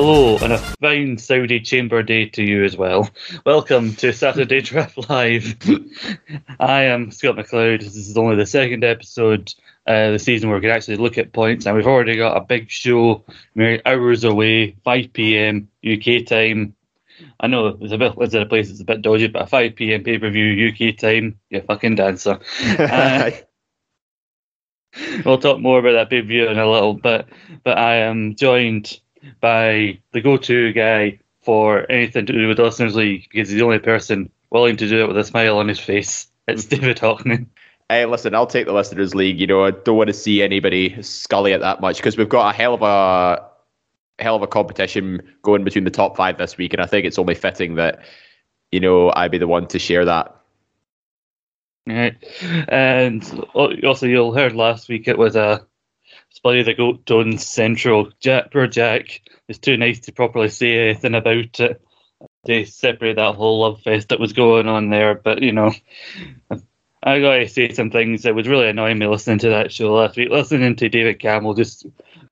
Hello, and a fine Saudi chamber day to you as well. Welcome to Saturday Draft Live. I am Scott McLeod. This is only the second episode uh, of the season where we can actually look at points, and we've already got a big show. We're hours away, 5 p.m. UK time. I know it's a bit, it's in a place that's a bit dodgy, but a 5 p.m. pay per view UK time, you fucking dancer. Uh, we'll talk more about that pay per view in a little bit, but I am joined by the go-to guy for anything to do with the listeners league because he's the only person willing to do it with a smile on his face. It's David Hockman. Hey, listen, I'll take the listeners league. You know, I don't want to see anybody scully it that much because we've got a hell of a hell of a competition going between the top five this week, and I think it's only fitting that you know I be the one to share that. Right. And also, you'll heard last week it was a Spuddy the Goat Tones Central. Jack, poor Jack is too nice to properly say anything about it. They separate that whole love fest that was going on there, but you know, I gotta say some things that was really annoying me listening to that show last week. Listening to David Campbell just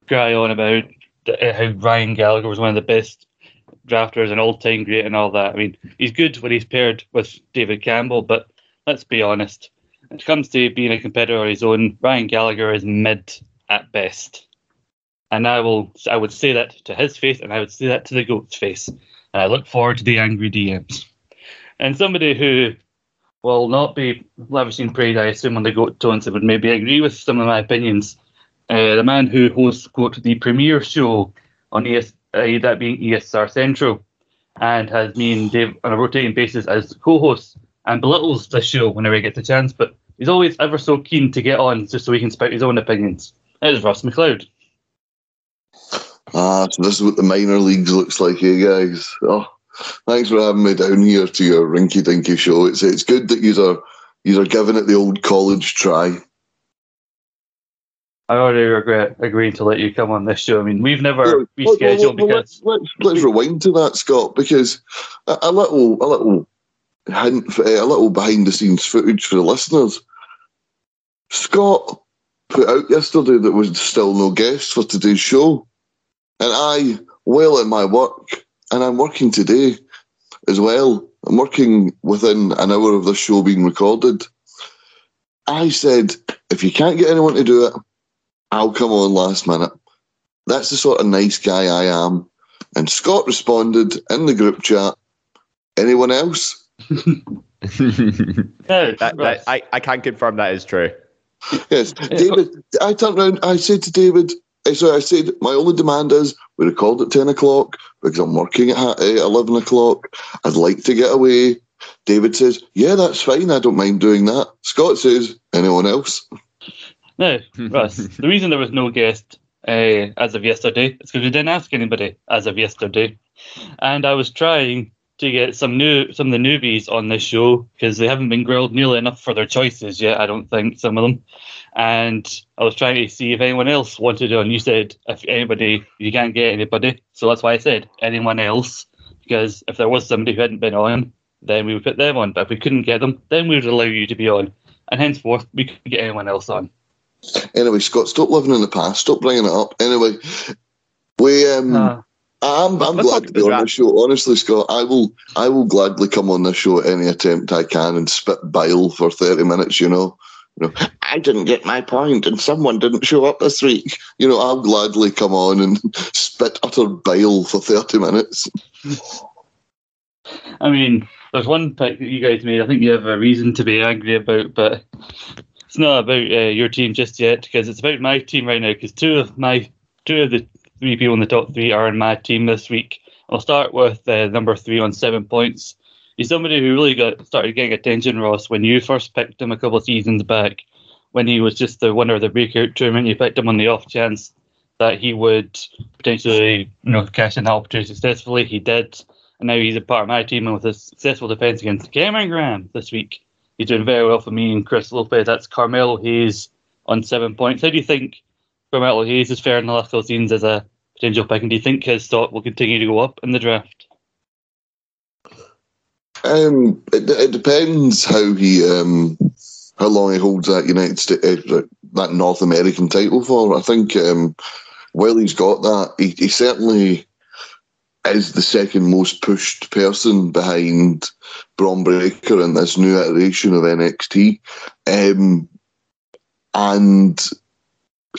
cry on about uh, how Ryan Gallagher was one of the best drafters and all time great and all that. I mean, he's good when he's paired with David Campbell, but let's be honest. When it comes to being a competitor on his own, Ryan Gallagher is mid at best. And I will I would say that to his face and I would say that to the goat's face. And I look forward to the angry DMs. And somebody who will not be lavishing praise, I assume, on the goat tones, would maybe agree with some of my opinions. Uh, the man who hosts quote the premier show on ES uh, that being ESR Central and has me and Dave on a rotating basis as co-hosts and belittles the show whenever he gets a chance, but he's always ever so keen to get on just so he can spout his own opinions. It's Ross McLeod. Ah, so this is what the minor leagues looks like, you guys. Oh, thanks for having me down here to your rinky dinky show. It's it's good that you are you are giving it the old college try. I already regret agreeing to let you come on this show. I mean, we've never rescheduled well, well, well, because let's, let's, let's rewind to that, Scott, because a, a little a little hint, a little behind the scenes footage for the listeners. Scott put out yesterday that was still no guest for today's show. And I, well at my work, and I'm working today as well. I'm working within an hour of the show being recorded. I said, if you can't get anyone to do it, I'll come on last minute. That's the sort of nice guy I am. And Scott responded in the group chat. Anyone else? that, that, I, I can confirm that is true. Yes, David. I turned around. I said to David, eh, "Sorry, I said my only demand is we record at ten o'clock because I'm working at eleven o'clock. I'd like to get away." David says, "Yeah, that's fine. I don't mind doing that." Scott says, "Anyone else?" No, Russ. the reason there was no guest uh, as of yesterday is because we didn't ask anybody as of yesterday, and I was trying to get some new some of the newbies on this show because they haven't been grilled nearly enough for their choices yet. I don't think some of them, and I was trying to see if anyone else wanted on. You said if anybody, you can't get anybody, so that's why I said anyone else because if there was somebody who hadn't been on, then we would put them on. But if we couldn't get them, then we would allow you to be on. And henceforth, we couldn't get anyone else on. Anyway, Scott, stop living in the past. Stop bringing it up. Anyway, we um, Uh, I'm, I'm Let's glad to be on that. the show. Honestly, Scott, I will I will gladly come on this show at any attempt I can and spit bile for thirty minutes. You know, you know, I didn't get my point, and someone didn't show up this week. You know, I'll gladly come on and spit utter bile for thirty minutes. I mean, there's one pick that you guys made. I think you have a reason to be angry about, but it's not about uh, your team just yet because it's about my team right now. Because two of my two of the three people in the top three are in my team this week. I'll start with uh, number three on seven points. He's somebody who really got started getting attention, Ross, when you first picked him a couple of seasons back, when he was just the winner of the breakout tournament. You picked him on the off chance that he would potentially, you know, cash in the opportunity successfully. He did, and now he's a part of my team and with a successful defense against Cameron Graham this week. He's doing very well for me and Chris Lopez. That's Carmelo Hayes on seven points. How do you think Carmelo Hayes is faring in the last couple of seasons as a potential pick? And do you think his stock will continue to go up in the draft? Um, it, it depends how he um how long he holds that United States that North American title for. I think um, while he's got that, he, he certainly is the second most pushed person behind Bron Breakker in this new iteration of NXT. Um, and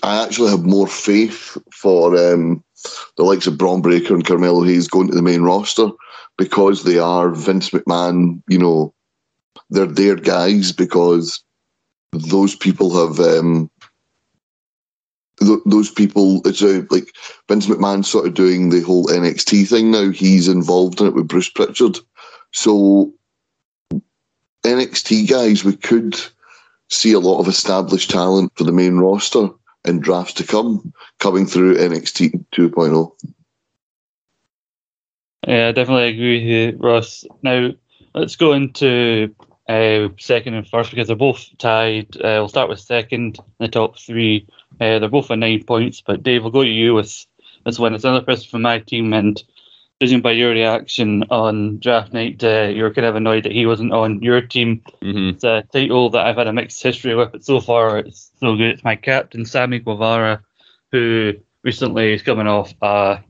I actually have more faith for um, the likes of Bron Breakker and Carmelo Hayes going to the main roster because they are Vince McMahon, you know, they're their guys because those people have um, th- those people. It's a, like Vince McMahon sort of doing the whole NXT thing now. He's involved in it with Bruce Pritchard, so NXT guys, we could see a lot of established talent for the main roster in drafts to come coming through NXT 2.0. Yeah, I definitely agree with you, Ross. Now, let's go into uh, second and first because they're both tied. Uh, we'll start with second in the top three. Uh, they're both on nine points, but Dave, we'll go to you with this one. It's another person from my team, and judging by your reaction on draft night, uh, you're kind of annoyed that he wasn't on your team. Mm-hmm. It's a title that I've had a mixed history with, but so far it's so good. It's my captain, Sammy Guevara, who recently is coming off a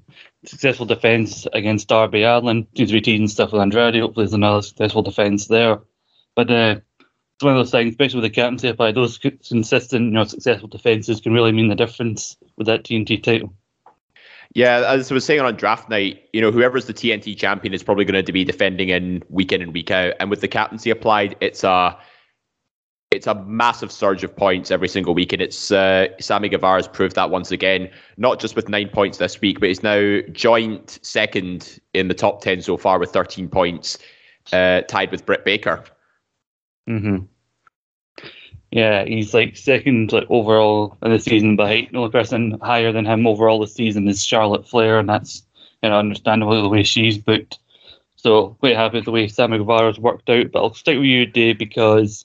successful defence against Darby Allin. Seems to be teasing stuff with Andrade. Hopefully, there's another successful defence there. But uh, it's one of those things, especially with the captaincy applied, those consistent, you know, successful defences can really mean the difference with that TNT title. Yeah, as I was saying on draft night, you know, whoever's the TNT champion is probably going to be defending in week in and week out. And with the captaincy applied, it's a it's a massive surge of points every single week, and it's uh, Sammy Guevara's proved that once again. Not just with nine points this week, but he's now joint second in the top ten so far with thirteen points, uh, tied with Britt Baker. Mm-hmm. Yeah, he's like second like overall in the season, but the only person higher than him overall this season is Charlotte Flair, and that's you know understandable the way she's booked. So quite happy with the way Sammy Guevara's worked out. But I'll stick with you, Dave, because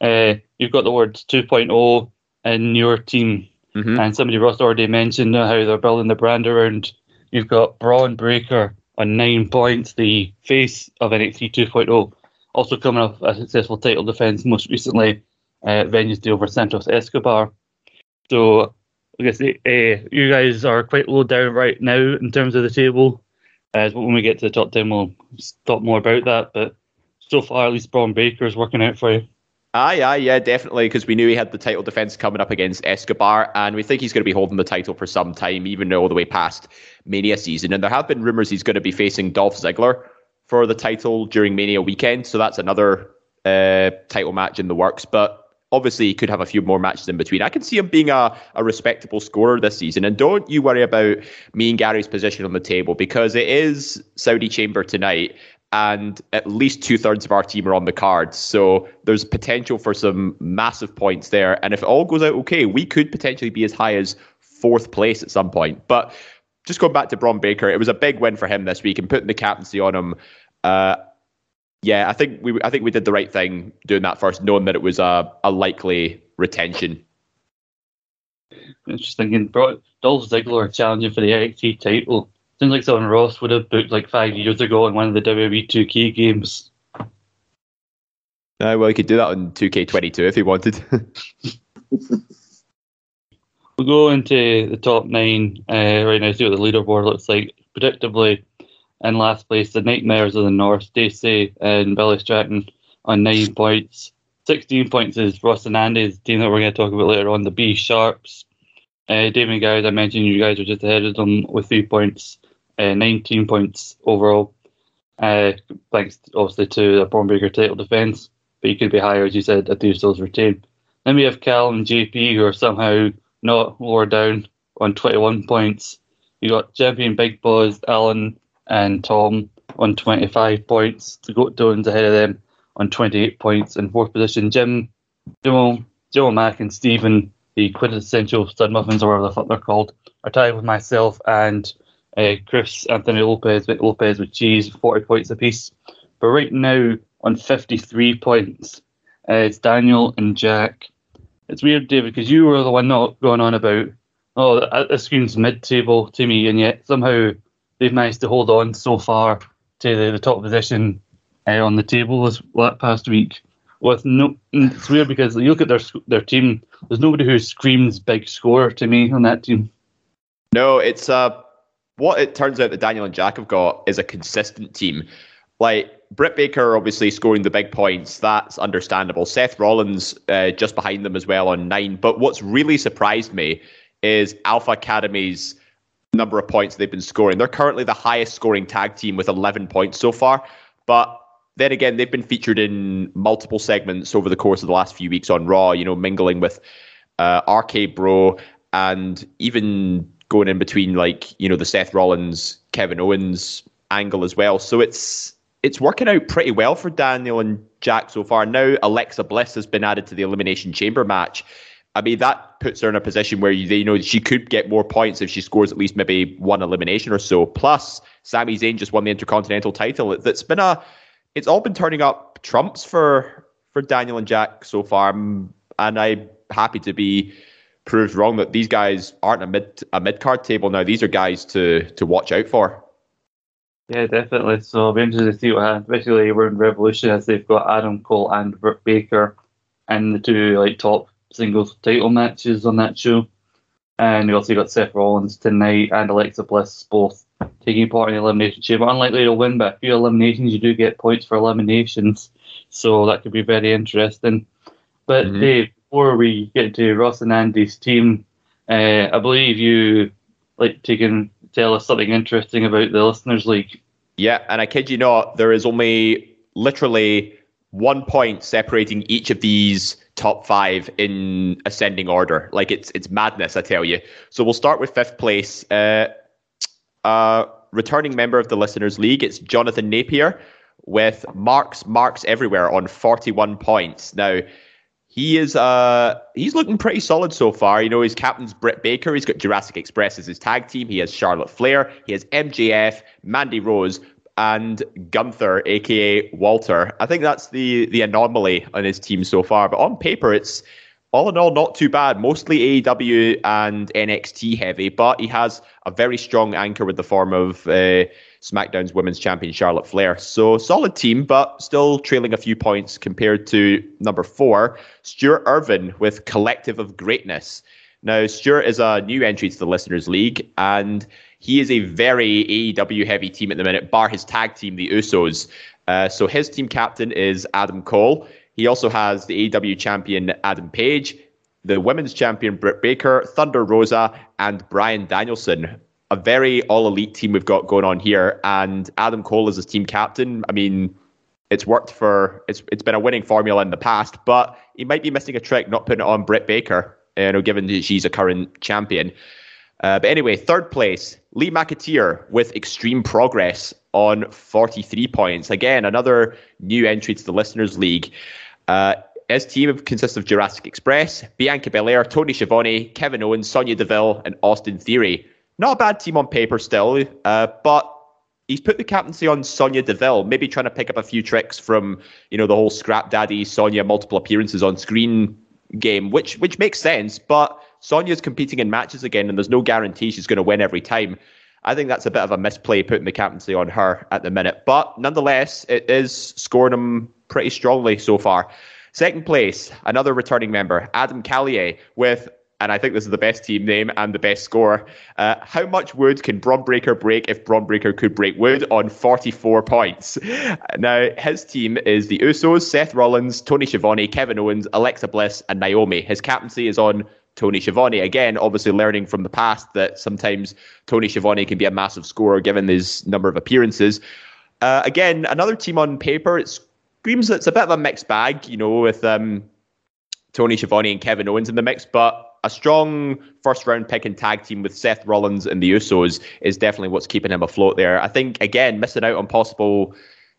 uh, you've got the words 2.0 in your team, Mhm. and somebody Ross already mentioned how they're building the brand around. You've got Bron Breakker on nine points, the face of NXT 2.0, also coming off a successful title defense most recently uh, Venus over Santos Escobar. So I guess uh, you guys are quite low down right now in terms of the table. As when we get to the top ten, we'll talk more about that. But so far, at least Braun Baker is working out for you. Aye, aye, yeah, definitely, because we knew he had the title defense coming up against Escobar, and we think he's going to be holding the title for some time, even though all the way past Mania season. And there have been rumors he's going to be facing Dolph Ziggler for the title during Mania weekend, so that's another uh, title match in the works. But obviously, he could have a few more matches in between. I can see him being a, a respectable scorer this season. And don't you worry about me and Gary's position on the table, because it is Saudi Chamber tonight and at least two thirds of our team are on the cards. So there's potential for some massive points there. And if it all goes out okay, we could potentially be as high as fourth place at some point. But just going back to Braun Baker, it was a big win for him this week and putting the captaincy on him. Uh, yeah, I think we I think we did the right thing doing that first, knowing that it was a, a likely retention. I'm just thinking, bro, Dolph Ziggler challenging for the NXT title. Seems like someone Ross would have booked like five years ago in one of the WWE 2K games. Uh, well, he could do that on 2K22 if he wanted. We'll go into the top nine uh, right now, see what the leaderboard looks like. Predictably, in last place, the Nightmares of the North, Stacey and Billy Stratton on nine points. 16 points is Ross and Andy's team that we're going to talk about later on, the B Sharps. Uh, David guys, I mentioned you guys are just ahead of them with three points, uh, 19 points overall. Uh, thanks obviously to the Bron Breakker title defence, but you could be higher, as you said, at these those retain. Then we have Cal and JP who are somehow not lower down on 21 points. You got champion Big Boss, Alan, and Tom on 25 points. The Goat Tones ahead of them on 28 points. In fourth position, Jim, Joe, Joe Mack, and Stephen, the quintessential stud muffins, or whatever the fuck they're called, are tied with myself and uh, Chris Anthony Lopez, Lopez with cheese, 40 points apiece. But right now, on 53 points, uh, it's Daniel and Jack. It's weird, David, because you were the one not going on about, oh, this screams mid table to me, and yet somehow they've managed to hold on so far to the, the top position uh, on the table this past week. With no, it's weird because you look at their their team. There's nobody who screams big score to me on that team. No, it's uh, what it turns out that Daniel and Jack have got is a consistent team. Like Britt Baker obviously scoring the big points, that's understandable. Seth Rollins uh, just behind them as well on nine. But what's really surprised me is Alpha Academy's number of points they've been scoring. They're currently the highest scoring tag team with 11 points so far. But then again, they've been featured in multiple segments over the course of the last few weeks on Raw, you know, mingling with uh, RK Bro and even going in between like, you know, the Seth Rollins, Kevin Owens angle as well. So it's it's working out pretty well for Daniel and Jack so far. Now Alexa Bliss has been added to the Elimination Chamber match. I mean, that puts her in a position where you, you know she could get more points if she scores at least maybe one elimination or so. Plus, Sami Zayn just won the Intercontinental title. That's been a it's all been turning up trumps for for Daniel and Jack so far, um, and I'm happy to be proved wrong that these guys aren't a mid a mid card table now. These are guys to to watch out for. Yeah, definitely. So I'll be interested to see what happens. Especially in Revolution as they've got Adam Cole and Britt Baker and the two like top singles title matches on that show. And you also got Seth Rollins tonight and Alexa Bliss both taking part in the elimination chamber. Unlikely to win, but a few eliminations you do get points for eliminations, so that could be very interesting. But mm-hmm. Dave, before we get to Ross and Andy's team, uh, I believe you like to tell us something interesting about the listeners' league. Yeah, and I kid you not, there is only literally one point separating each of these top five in ascending order. Like it's it's madness, I tell you. So we'll start with fifth place. Uh, uh, returning member of the Listeners League, it's Jonathan Napier with marks marks everywhere on 41 points. Now he is uh he's looking pretty solid so far. You know, his captain's Britt Baker. He's got Jurassic Express as his tag team. He has Charlotte Flair. He has MJF, Mandy Rose, and Gunther, aka Walter. I think that's the the anomaly on his team so far. But on paper, it's all in all not too bad. Mostly AEW and NXT heavy, but he has a very strong anchor with the form of uh, SmackDown's Women's Champion Charlotte Flair. So solid team, but still trailing a few points compared to number four, Stuart Irvin with Collective of Greatness. Now, Stuart is a new entry to the Listeners League, and he is a very AEW heavy team at the minute, bar his tag team, the Usos. Uh, so his team captain is Adam Cole. He also has the AEW champion Adam Page, the women's champion Britt Baker, Thunder Rosa, and Bryan Danielson. A very all elite team we've got going on here. And Adam Cole is his team captain. I mean, it's worked for it's it's been a winning formula in the past, but he might be missing a trick not putting it on Britt Baker, you know, given that she's a current champion. Uh, but anyway, third place, Lee McAteer with extreme progress on 43 points. Again, another new entry to the Listeners League. Uh, his team consists of Jurassic Express, Bianca Belair, Tony Schiavone, Kevin Owens, Sonya Deville, and Austin Theory. Not a bad team on paper still, uh, but he's put the captaincy on Sonya Deville, maybe trying to pick up a few tricks from you know the whole scrap daddy Sonya multiple appearances on screen game, which which makes sense. But Sonya's competing in matches again, and there's no guarantee she's going to win every time. I think that's a bit of a misplay putting the captaincy on her at the minute. But nonetheless, it is scoring them pretty strongly so far. Second place, another returning member, Adam Callier, with and I think this is the best team name and the best score. Uh, how much wood can Bron Breakker break if Bron Breakker could break wood on 44 points? Now, his team is the Usos, Seth Rollins, Tony Schiavone, Kevin Owens, Alexa Bliss, and Naomi. His captaincy is on Tony Schiavone. Again, obviously learning from the past that sometimes Tony Schiavone can be a massive scorer given his number of appearances. Uh, again, another team on paper, it screams it's a bit of a mixed bag, you know, with um, Tony Schiavone and Kevin Owens in the mix, but a strong first round pick and tag team with Seth Rollins and the Usos is definitely what's keeping him afloat there. I think, again, missing out on possible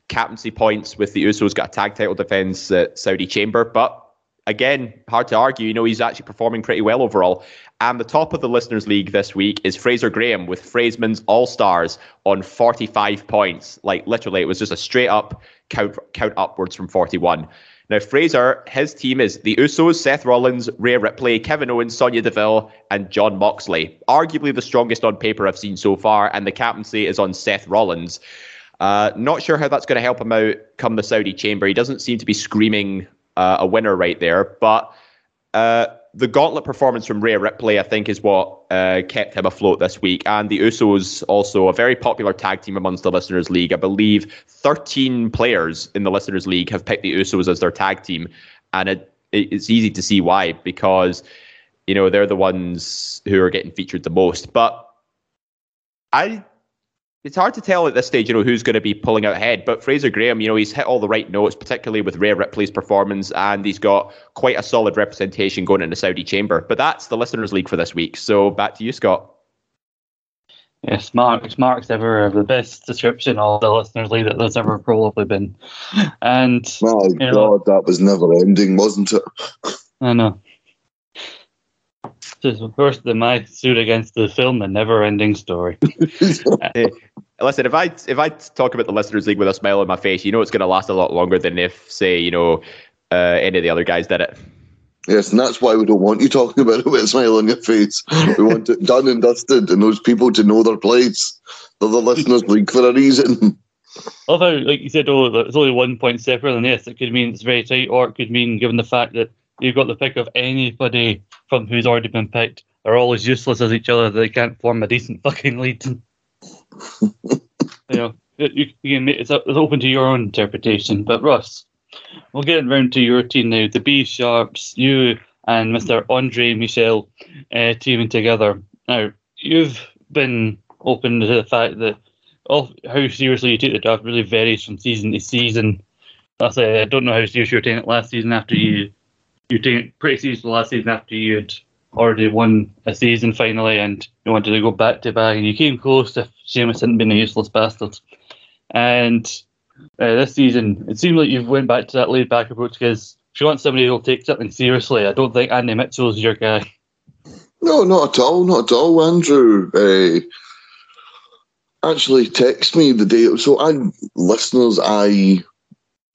captaincy points with the Usos, got a tag title defense at Saudi Chamber, but again, hard to argue. You know, he's actually performing pretty well overall. And the top of the Listeners' League this week is Fraser Graham with Fraseman's All Stars on 45 points. Like, literally, it was just a straight up count, count upwards from 41. Now, Fraser, his team is the Usos, Seth Rollins, Rhea Ripley, Kevin Owens, Sonya Deville, and John Moxley. Arguably the strongest on paper I've seen so far, and the captaincy is on Seth Rollins. Uh, not sure how that's going to help him out come the Saudi chamber. He doesn't seem to be screaming uh, a winner right there, but uh, the gauntlet performance from Rhea Ripley, I think, is what uh, kept him afloat this week. And the Usos, also a very popular tag team amongst the Listeners League. I believe 13 players in the Listeners League have picked the Usos as their tag team. And it, it's easy to see why, because, you know, they're the ones who are getting featured the most. But I it's hard to tell at this stage, you know, who's going to be pulling out ahead. But Fraser Graham, you know, he's hit all the right notes, particularly with Rhea Ripley's performance, and he's got quite a solid representation going in the Saudi chamber. But that's the listeners' league for this week. So back to you, Scott. Yes, Mark. Mark's ever the best description of the listeners' league that there's ever probably been. And my you God, that was never ending, wasn't it? I know. Just worse than my suit against the film, The Never Ending Story. Hey, listen, if I if I talk about the listeners' league with a smile on my face, you know it's going to last a lot longer than if, say, you know, uh, any of the other guys did it. Yes, and that's why we don't want you talking about it with a smile on your face. We want it done and dusted, and those people to know their place. They're the listeners' league for a reason. Although, like you said, oh, it's only one point separate. And yes, it could mean it's very tight, or it could mean, given the fact that you've got the pick of anybody from who's already been picked, they're all as useless as each other. They can't form a decent fucking lead. you know, you, you can it's, it's open to your own interpretation. But Russ, we'll get round to your team now. The B Sharps, you and Mr. Andre Michel uh, teaming together. Now, you've been open to the fact that all, how seriously you take the draft really varies from season to season. I say I don't know how serious you were taking it last season after you you it pretty seriously last season after you'd already won a season finally and you wanted to go back to back and you came close if Seamus hadn't been a useless bastard. And uh, this season it seemed like you've went back to that laid back approach because if you want somebody who'll take something seriously, I don't think Andy Mitchell's your guy. No, not at all, not at all. Andrew uh, actually text me the day. So, I listeners, I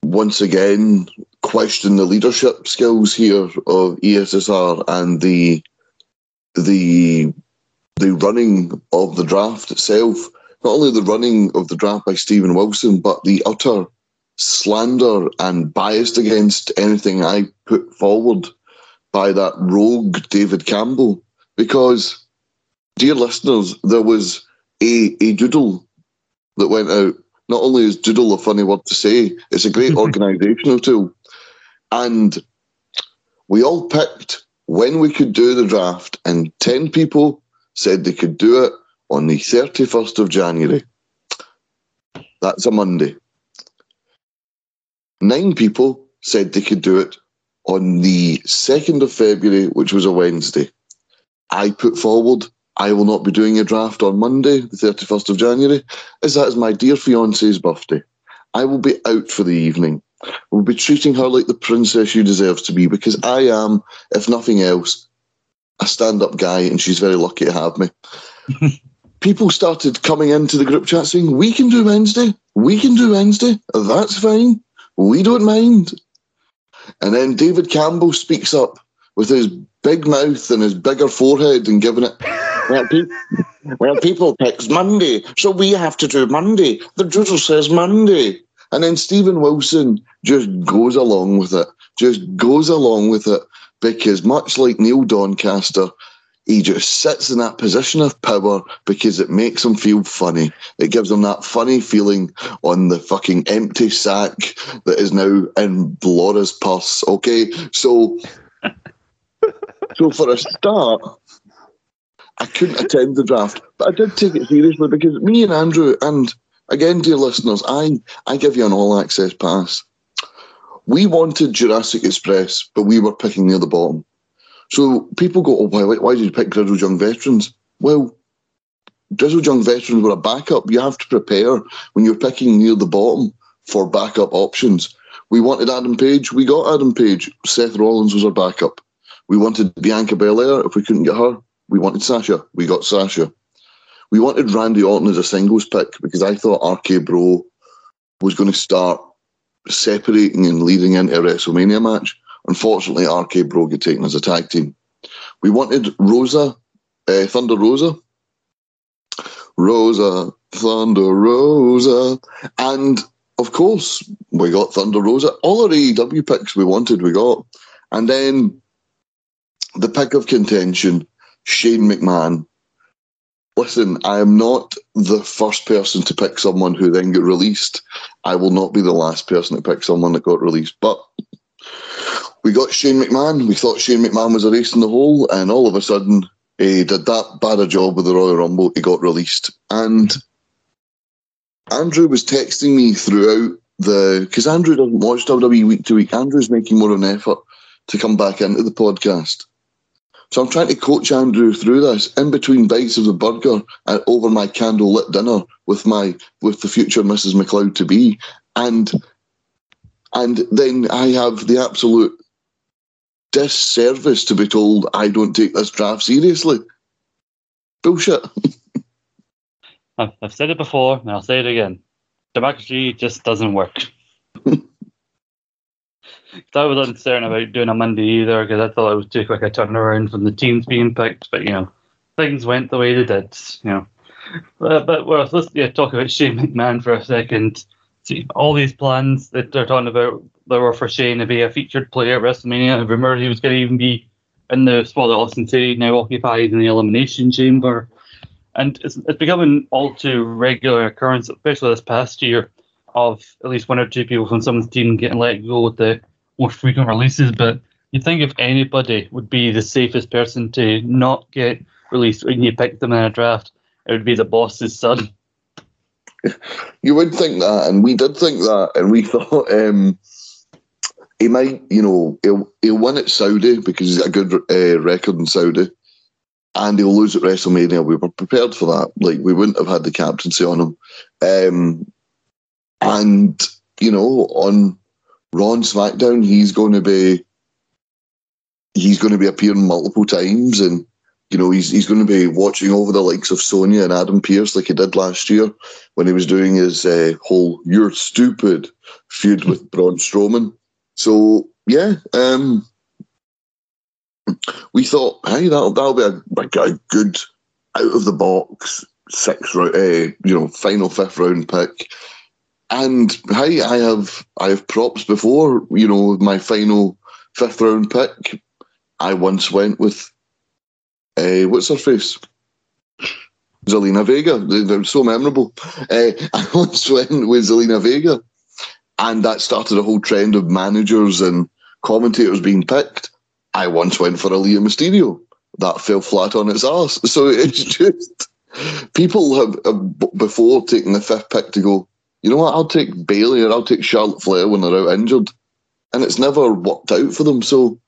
once again question the leadership skills here of ESSR and the the the running of the draft itself. Not only the running of the draft by Stephen Wilson, but the utter slander and biased against anything I put forward by that rogue David Campbell. Because, dear listeners, there was a, a doodle that went out. Not only is doodle a funny word to say, it's a great organisational tool. And we all picked when we could do the draft, and 10 people said they could do it on the 31st of January. That's a Monday. Nine people said they could do it on the 2nd of February, which was a Wednesday. I put forward, I will not be doing a draft on Monday, the 31st of January, as that is my dear fiance's birthday. I will be out for the evening. We'll be treating her like the princess she deserves to be because I am, if nothing else, a stand up guy and she's very lucky to have me. People started coming into the group chat saying, We can do Wednesday. We can do Wednesday. That's fine. We don't mind. And then David Campbell speaks up with his big mouth and his bigger forehead and giving it. Well, pe- well, people pick Monday, so we have to do Monday. The doodle says Monday. And then Stephen Wilson just goes along with it, just goes along with it because much like Neil Doncaster, he just sits in that position of power because it makes him feel funny. It gives him that funny feeling on the fucking empty sack that is now in Laura's purse. Okay, so so for a start, I couldn't attend the draft, but I did take it seriously because me and Andrew, and again, dear listeners, I I give you an all access pass. We wanted Jurassic Express, but we were picking near the bottom. So people go, oh, why, why did you pick Grizzled Young Veterans? Well, Grizzled Young Veterans were a backup. You have to prepare when you're picking near the bottom for backup options. We wanted Adam Page. We got Adam Page. Seth Rollins was our backup. We wanted Bianca Belair. If we couldn't get her, we wanted Sasha. We got Sasha. We wanted Randy Orton as a singles pick because I thought RK Bro was going to start separating and leading into a WrestleMania match. Unfortunately, RK Bro got taken as a tag team. We wanted Rosa, uh, Thunder Rosa. Rosa, Thunder Rosa. And of course, we got Thunder Rosa. All our AEW picks we wanted, we got. And then the pick of contention, Shane McMahon. Listen, I am not the first person to pick someone who then got released. I will not be the last person to pick someone that got released. But we got Shane McMahon. We thought Shane McMahon was a race in the hole, and all of a sudden, he did that bad a job with the Royal Rumble. He got released, and Andrew was texting me throughout the because Andrew doesn't watch WWE week to week. Andrew's making more of an effort to come back into the podcast. So I'm trying to coach Andrew through this in between bites of the burger and over my candle lit dinner with my with the future Mrs. McLeod to be, and and then I have the absolute disservice to be told I don't take this draft seriously. Bullshit. I've, I've said it before and I'll say it again. Democracy just doesn't work. I was uncertain about doing a Monday either because I thought it was too quick a turnaround from the teams being picked. But you know, things went the way they did. You know, but, but well, let's yeah, talk about Shane McMahon for a second. See, all these plans that they're talking about, there were for Shane to be a featured player at WrestleMania. Rumored he was going to even be in the spot that Austin Theory now occupied in the Elimination Chamber. And it's, it's becoming all too regular occurrence, especially this past year, of at least one or two people from someone's team getting let go with the more frequent releases. But you think if anybody would be the safest person to not get released when you pick them in a draft, it would be the boss's son. You would think that, and we did think that, and we thought um, he might, you know, he'll, he'll win at Saudi because he's got a good uh, record in Saudi, and he'll lose at WrestleMania. We were prepared for that. Like we wouldn't have had the captaincy on him, um, and you know, on Raw and SmackDown, he's going to be he's going to be appearing multiple times, and you know he's he's going to be watching over the likes of Sonya and Adam Pearce like he did last year when he was doing his uh, whole "you're stupid" feud with Braun Strowman. So yeah, um, we thought, hey, that'll that'll be a, like a good out of the box six round, uh, you know, final fifth round pick. And hey, I have I have props before. You know, my final fifth round pick. I once went with, uh, what's her face? Zelina Vega. They- They're so memorable. Uh, I once went with Zelina Vega, and that started a whole trend of managers and commentators being picked. I once went for Aalyah Mysterio. That fell flat on its ass. So it's just people have, have before taking the fifth pick to go. You know what? I'll take Bayley or I'll take Charlotte Flair when they're out injured, and it's never worked out for them. So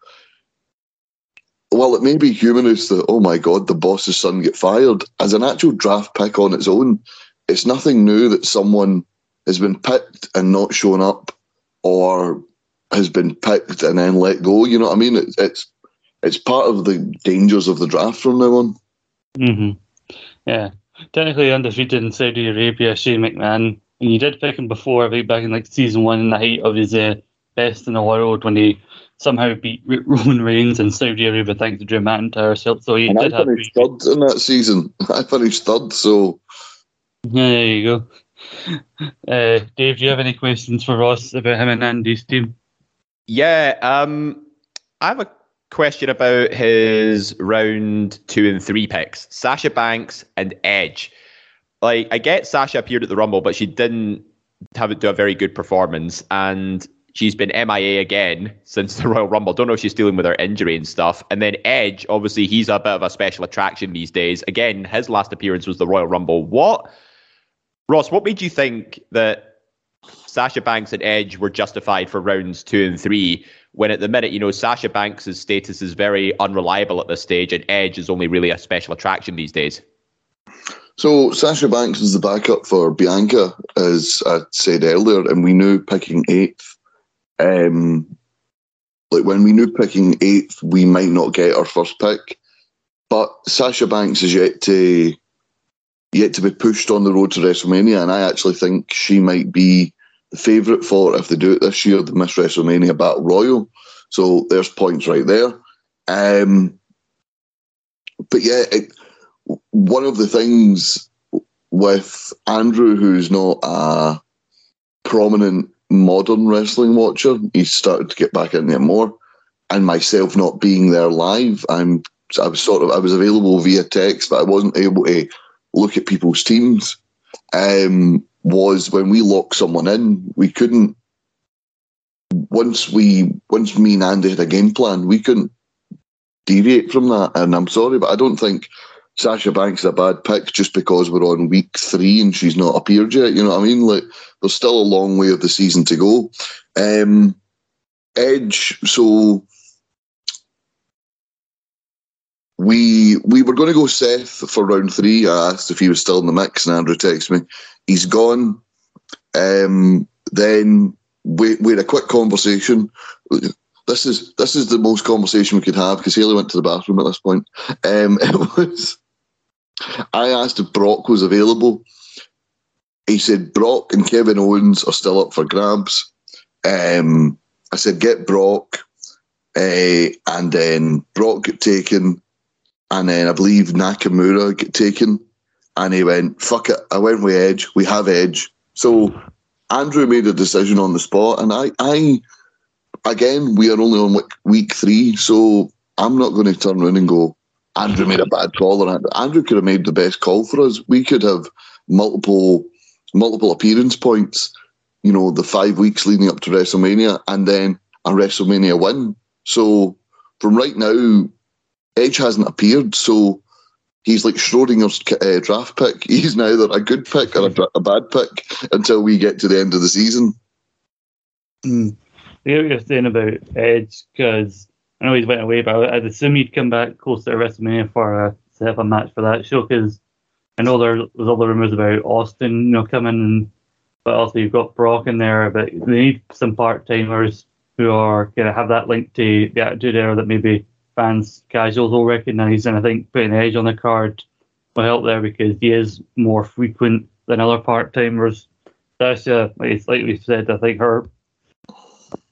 while it may be humorous that oh my god, the boss's son get fired, as an actual draft pick on its own, it's nothing new that someone has been picked and not shown up, or has been picked and then let go. You know what I mean? It's it's it's part of the dangers of the draft from now on. hmm Yeah. Technically undefeated in Saudi Arabia, Shane McMahon. And you did pick him before, I think back in like season one in the height of his uh, best in the world when he somehow beat Roman Reigns in Saudi Arabia thanks to Drew McIntyre. So, so he And I did have finished third in that season. I finished third, so Yeah, there you go. Uh, Dave, do you have any questions for Ross about him and Andy's team? Yeah, um, I have a question about his round two and three picks Sasha Banks and Edge. Like, I get Sasha appeared at the Rumble, but she didn't have it do a very good performance. And she's been MIA again since the Royal Rumble. Don't know if she's dealing with her injury and stuff. And then Edge, obviously, he's a bit of a special attraction these days. Again, his last appearance was the Royal Rumble. What, Ross, what made you think that Sasha Banks and Edge were justified for rounds two and three? When at the minute, you know, Sasha Banks' status is very unreliable at this stage, and Edge is only really a special attraction these days. So Sasha Banks is the backup for Bianca, as I said earlier, and we knew picking eighth. Um, like when we knew picking eighth, we might not get our first pick, but Sasha Banks is yet to yet to be pushed on the road to WrestleMania, and I actually think she might be the favourite for if they do it this year, the Miss WrestleMania Battle Royal. So there's points right there. Um, but yeah, it, one of the things with Andrew, who's not a prominent modern wrestling watcher, he's started to get back into it more. And myself not being there live, I'm I was sort of I was available via text, but I wasn't able to look at people's teams. Um, was when we lock someone in, we couldn't. Once we once me and Andy had a game plan, we couldn't deviate from that. And I'm sorry, but I don't think Sasha Banks is a bad pick just because we're on week three and she's not appeared yet. You know what I mean? Like there's still a long way of the season to go. Um, Edge, so we we were going to go Seth for round three. I asked if he was still in the mix, and Andrew texted me. He's gone. Um, then we, we had a quick conversation. This is this is the most conversation we could have because Haley went to the bathroom at this point. Um, it was. I asked if Brock was available. He said Brock and Kevin Owens are still up for grabs. Um, I said get Brock, uh, and then Brock get taken, and then I believe Nakamura get taken, and he went fuck it. I went with Edge. We have Edge. So Andrew made a decision on the spot, and I, I again, we are only on week, week three, so I'm not going to turn around and go. Andrew made a bad call, or Andrew could have made the best call for us. We could have multiple multiple appearance points. You know, the five weeks leading up to WrestleMania, and then a WrestleMania win. So from right now, Edge hasn't appeared, so he's like Schrodinger's uh, draft pick. He's neither a good pick or a, a, bad pick until we get to the end of the season. Mm. I what you're saying about Edge because I know he's went away, but I'd assume he'd come back close to WrestleMania for a set up a match for that show because I know there was all the rumors about Austin, you know, coming, but also you've got Brock in there, but they need some part timers who are going to have that link to the Attitude Era that maybe fans, casuals will recognise. And I think putting the Edge on the card will help there because he is more frequent than other part timers. That's uh, like, like we said, I think her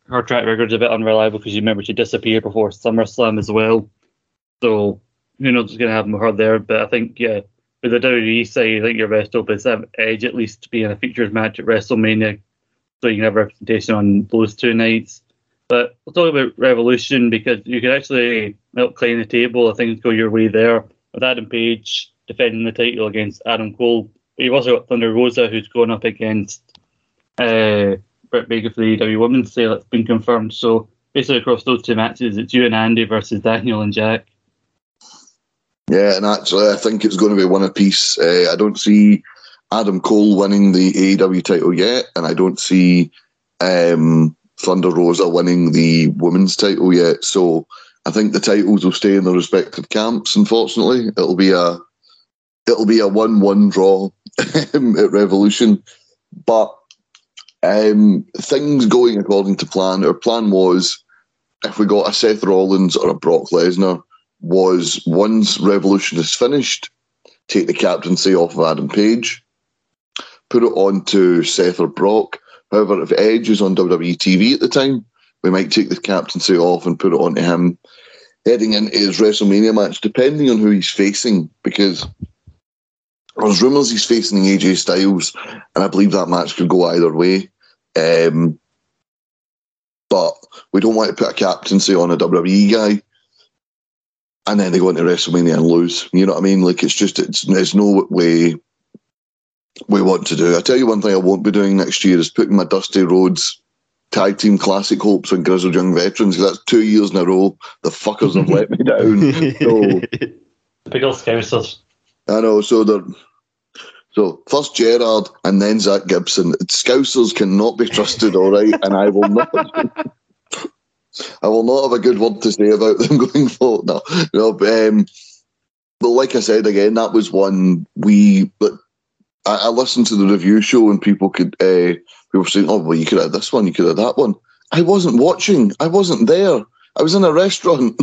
her track record's a bit unreliable because you remember she disappeared before SummerSlam as well. So who knows what's going to happen with her there? But I think yeah, with the WWE side, I think your best hope is have Edge at least to be in a features match at WrestleMania, so you can have representation on those two nights. But we'll talk about Revolution because you could actually help clean the table. I think go your way there with Adam Page defending the title against Adam Cole. But you've also got Thunder Rosa who's going up against uh, Britt Baker for the AEW Women's title. It's been confirmed. So basically across those two matches, it's you and Andy versus Daniel and Jack. Yeah, and actually, I think it's going to be one apiece. Uh, I don't see Adam Cole winning the AEW title yet, and I don't see um, Thunder Rosa winning the women's title yet. So I think the titles will stay in their respective camps. Unfortunately, it'll be a it'll be a one-one draw at Revolution, but um, things going according to plan. Our plan was if we got a Seth Rollins or a Brock Lesnar was once Revolution is finished, take the captaincy off of Adam Page, put it on to Seth or Brock. However, if Edge is on WWE TV at the time, we might take the captaincy off and put it on to him heading into his WrestleMania match, depending on who he's facing, because There's rumours he's facing AJ Styles, and I believe that match could go either way. Um, but we don't want to put a captaincy on a WWE guy, and then they go into WrestleMania and lose. You know what I mean? Like it's just it's there's no way we want to do. I tell you one thing I won't be doing next year is putting my Dusty Rhodes tag team classic hopes on Grizzled Young Veterans. 'cause That's two years in a row. The fuckers have let me down. So Big old scousers. I know. So they're so first Gerard and then Zack Gibson. Scousers cannot be trusted, all right, and I will not. I will not have a good word to say about them going forward. No, no. But, um, but like I said again, that was one we. But I, I listened to the review show and people could. Uh, people were saying, "Oh, well, you could have this one, you could have that one." I wasn't watching. I wasn't there. I was in a restaurant.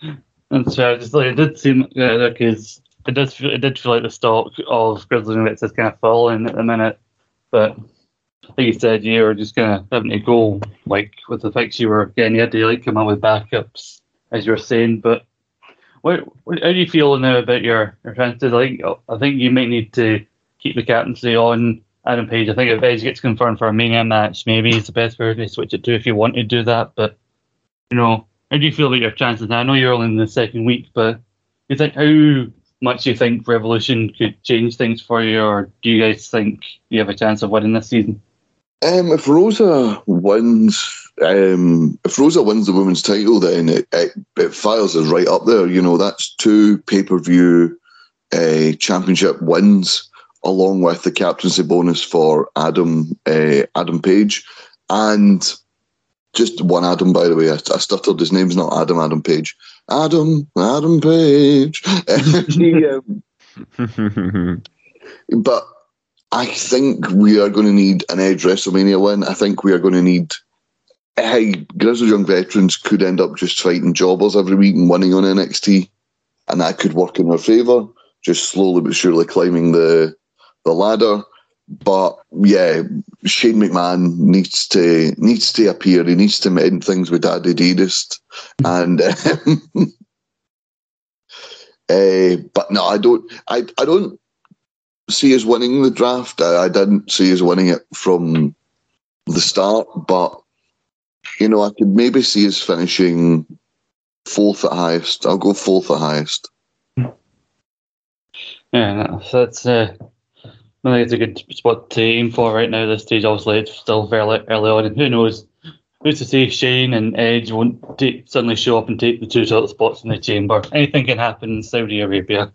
And so just like it did seem like his it does feel, it did feel like the stock of Grizzly Nuggets is kind of falling at the minute, but like you said, you were just kind of having to go like with the picks you were getting. You had to like come up with backups as you were saying. But what, what how do you feel now about your your chances? Like I think you might need to keep the captaincy on Adam Page. I think if Edge gets confirmed for a Mania match, maybe it's the best way to switch it to if you want to do that. But you know, how do you feel about your chances now? I know you're only in the second week, but you think how much do you think Revolution could change things for you, or do you guys think you have a chance of winning this season? Um, if Rosa wins, um, if Rosa wins the women's title, then it, it, it fires us right up there. You know, that's two pay per view uh, championship wins, along with the captaincy bonus for Adam uh, Adam Page, and just one Adam, by the way. I, I stuttered. His name's not Adam. Adam Page. Adam. Adam Page. But I think we are going to need an Edge WrestleMania win. I think we are going to need. Hey, Grizzled Young Veterans could end up just fighting jobbers every week and winning on NXT, and that could work in our favour. Just slowly but surely climbing the the ladder. But yeah, Shane McMahon needs to needs to appear. He needs to end things with Daddy Deedest, and um, uh, but no, I don't. I I don't see us winning the draft. I, I didn't see us winning it from the start, but you know, I could maybe see us finishing fourth at highest. I'll go fourth at highest. Yeah, that's, that's uh, I think it's a good spot to aim for right now. This stage, obviously, it's still very early on, and who knows? Who's to say Shane and Edge won't take, suddenly show up and take the two top spots in the chamber? Anything can happen in Saudi Arabia.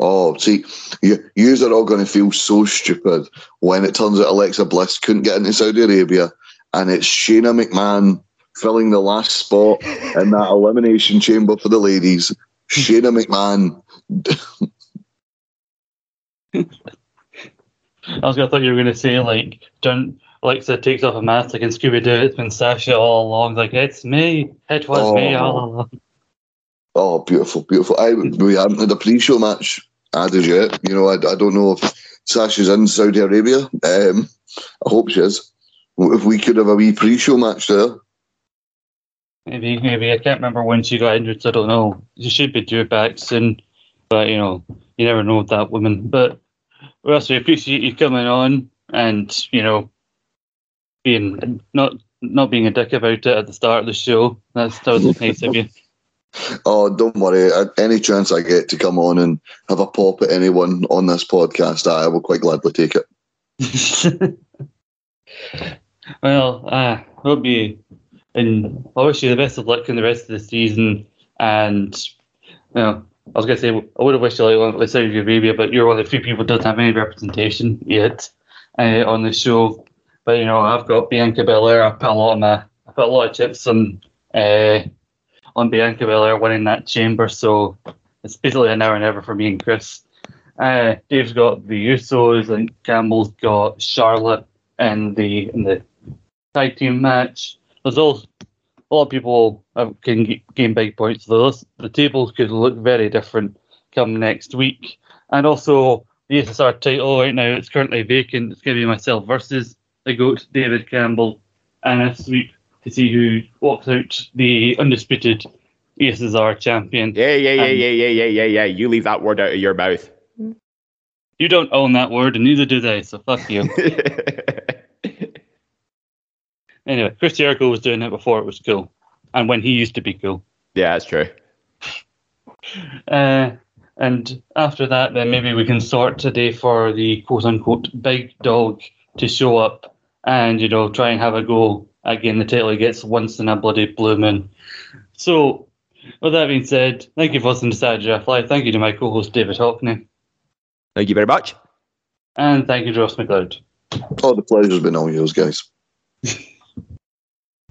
Oh, see, you yous are all going to feel so stupid when it turns out Alexa Bliss couldn't get into Saudi Arabia, and it's Shayna McMahon filling the last spot in that elimination chamber for the ladies. Shayna McMahon. I was gonna thought you were gonna say like John Alexa takes off a mask like in Scooby Doo. It's been Sasha all along. Like it's me. It was me all along. Oh, beautiful, beautiful. I we haven't had a pre-show match added yet. You know, I, I don't know if Sasha's in Saudi Arabia. Um, I hope she is. If we could have a wee pre-show match there. Maybe, maybe I can't remember when she got injured. So I don't know. She should be due back soon, but you know, you never know with that woman. But Russ, we appreciate you coming on and you know, being not not being a dick about it at the start of the show. That's that was nice of you. Oh, don't worry. Any chance I get to come on and have a pop at anyone on this podcast, I will quite gladly take it. well, uh, hope you and I wish you the best of luck in the rest of the season. And you know, I was gonna say I would have wished you like with Saudi Arabia, but you're one of the few people who doesn't have any representation yet uh, on the show. But you know, I've got Bianca Belair. I put a lot of my I put a lot of chips on uh, on Bianca Belair winning that chamber. So it's basically an hour and ever for me and Chris. Uh, Dave's got the Usos and Campbell's got Charlotte in the in the tag team match. There's also a lot of people have, can gain big points. This, the tables could look very different come next week. And also the ESSR title right now it's currently vacant. It's going to be myself versus the goat David Campbell, and a sweep to see who walks out the undisputed ESSR champion. Yeah, yeah, yeah, Um, yeah, yeah, yeah, yeah, yeah. You leave that word out of your mouth. You don't own that word, and neither do they, so fuck you. anyway, Chris Jericho was doing it before it was cool, and when he used to be cool. yeah, that's true. Uh, and after that, then maybe we can sort today for the quote unquote big dog to show up and, you know, try and have a go at getting the title he gets once in a bloody blue moon. So, with that being said, thank you for listening to Saturday Draft Live. Thank you to my co host David Hockney. Thank you very much. And thank you to Ross McLeod. Oh, the pleasure's been all yours, guys.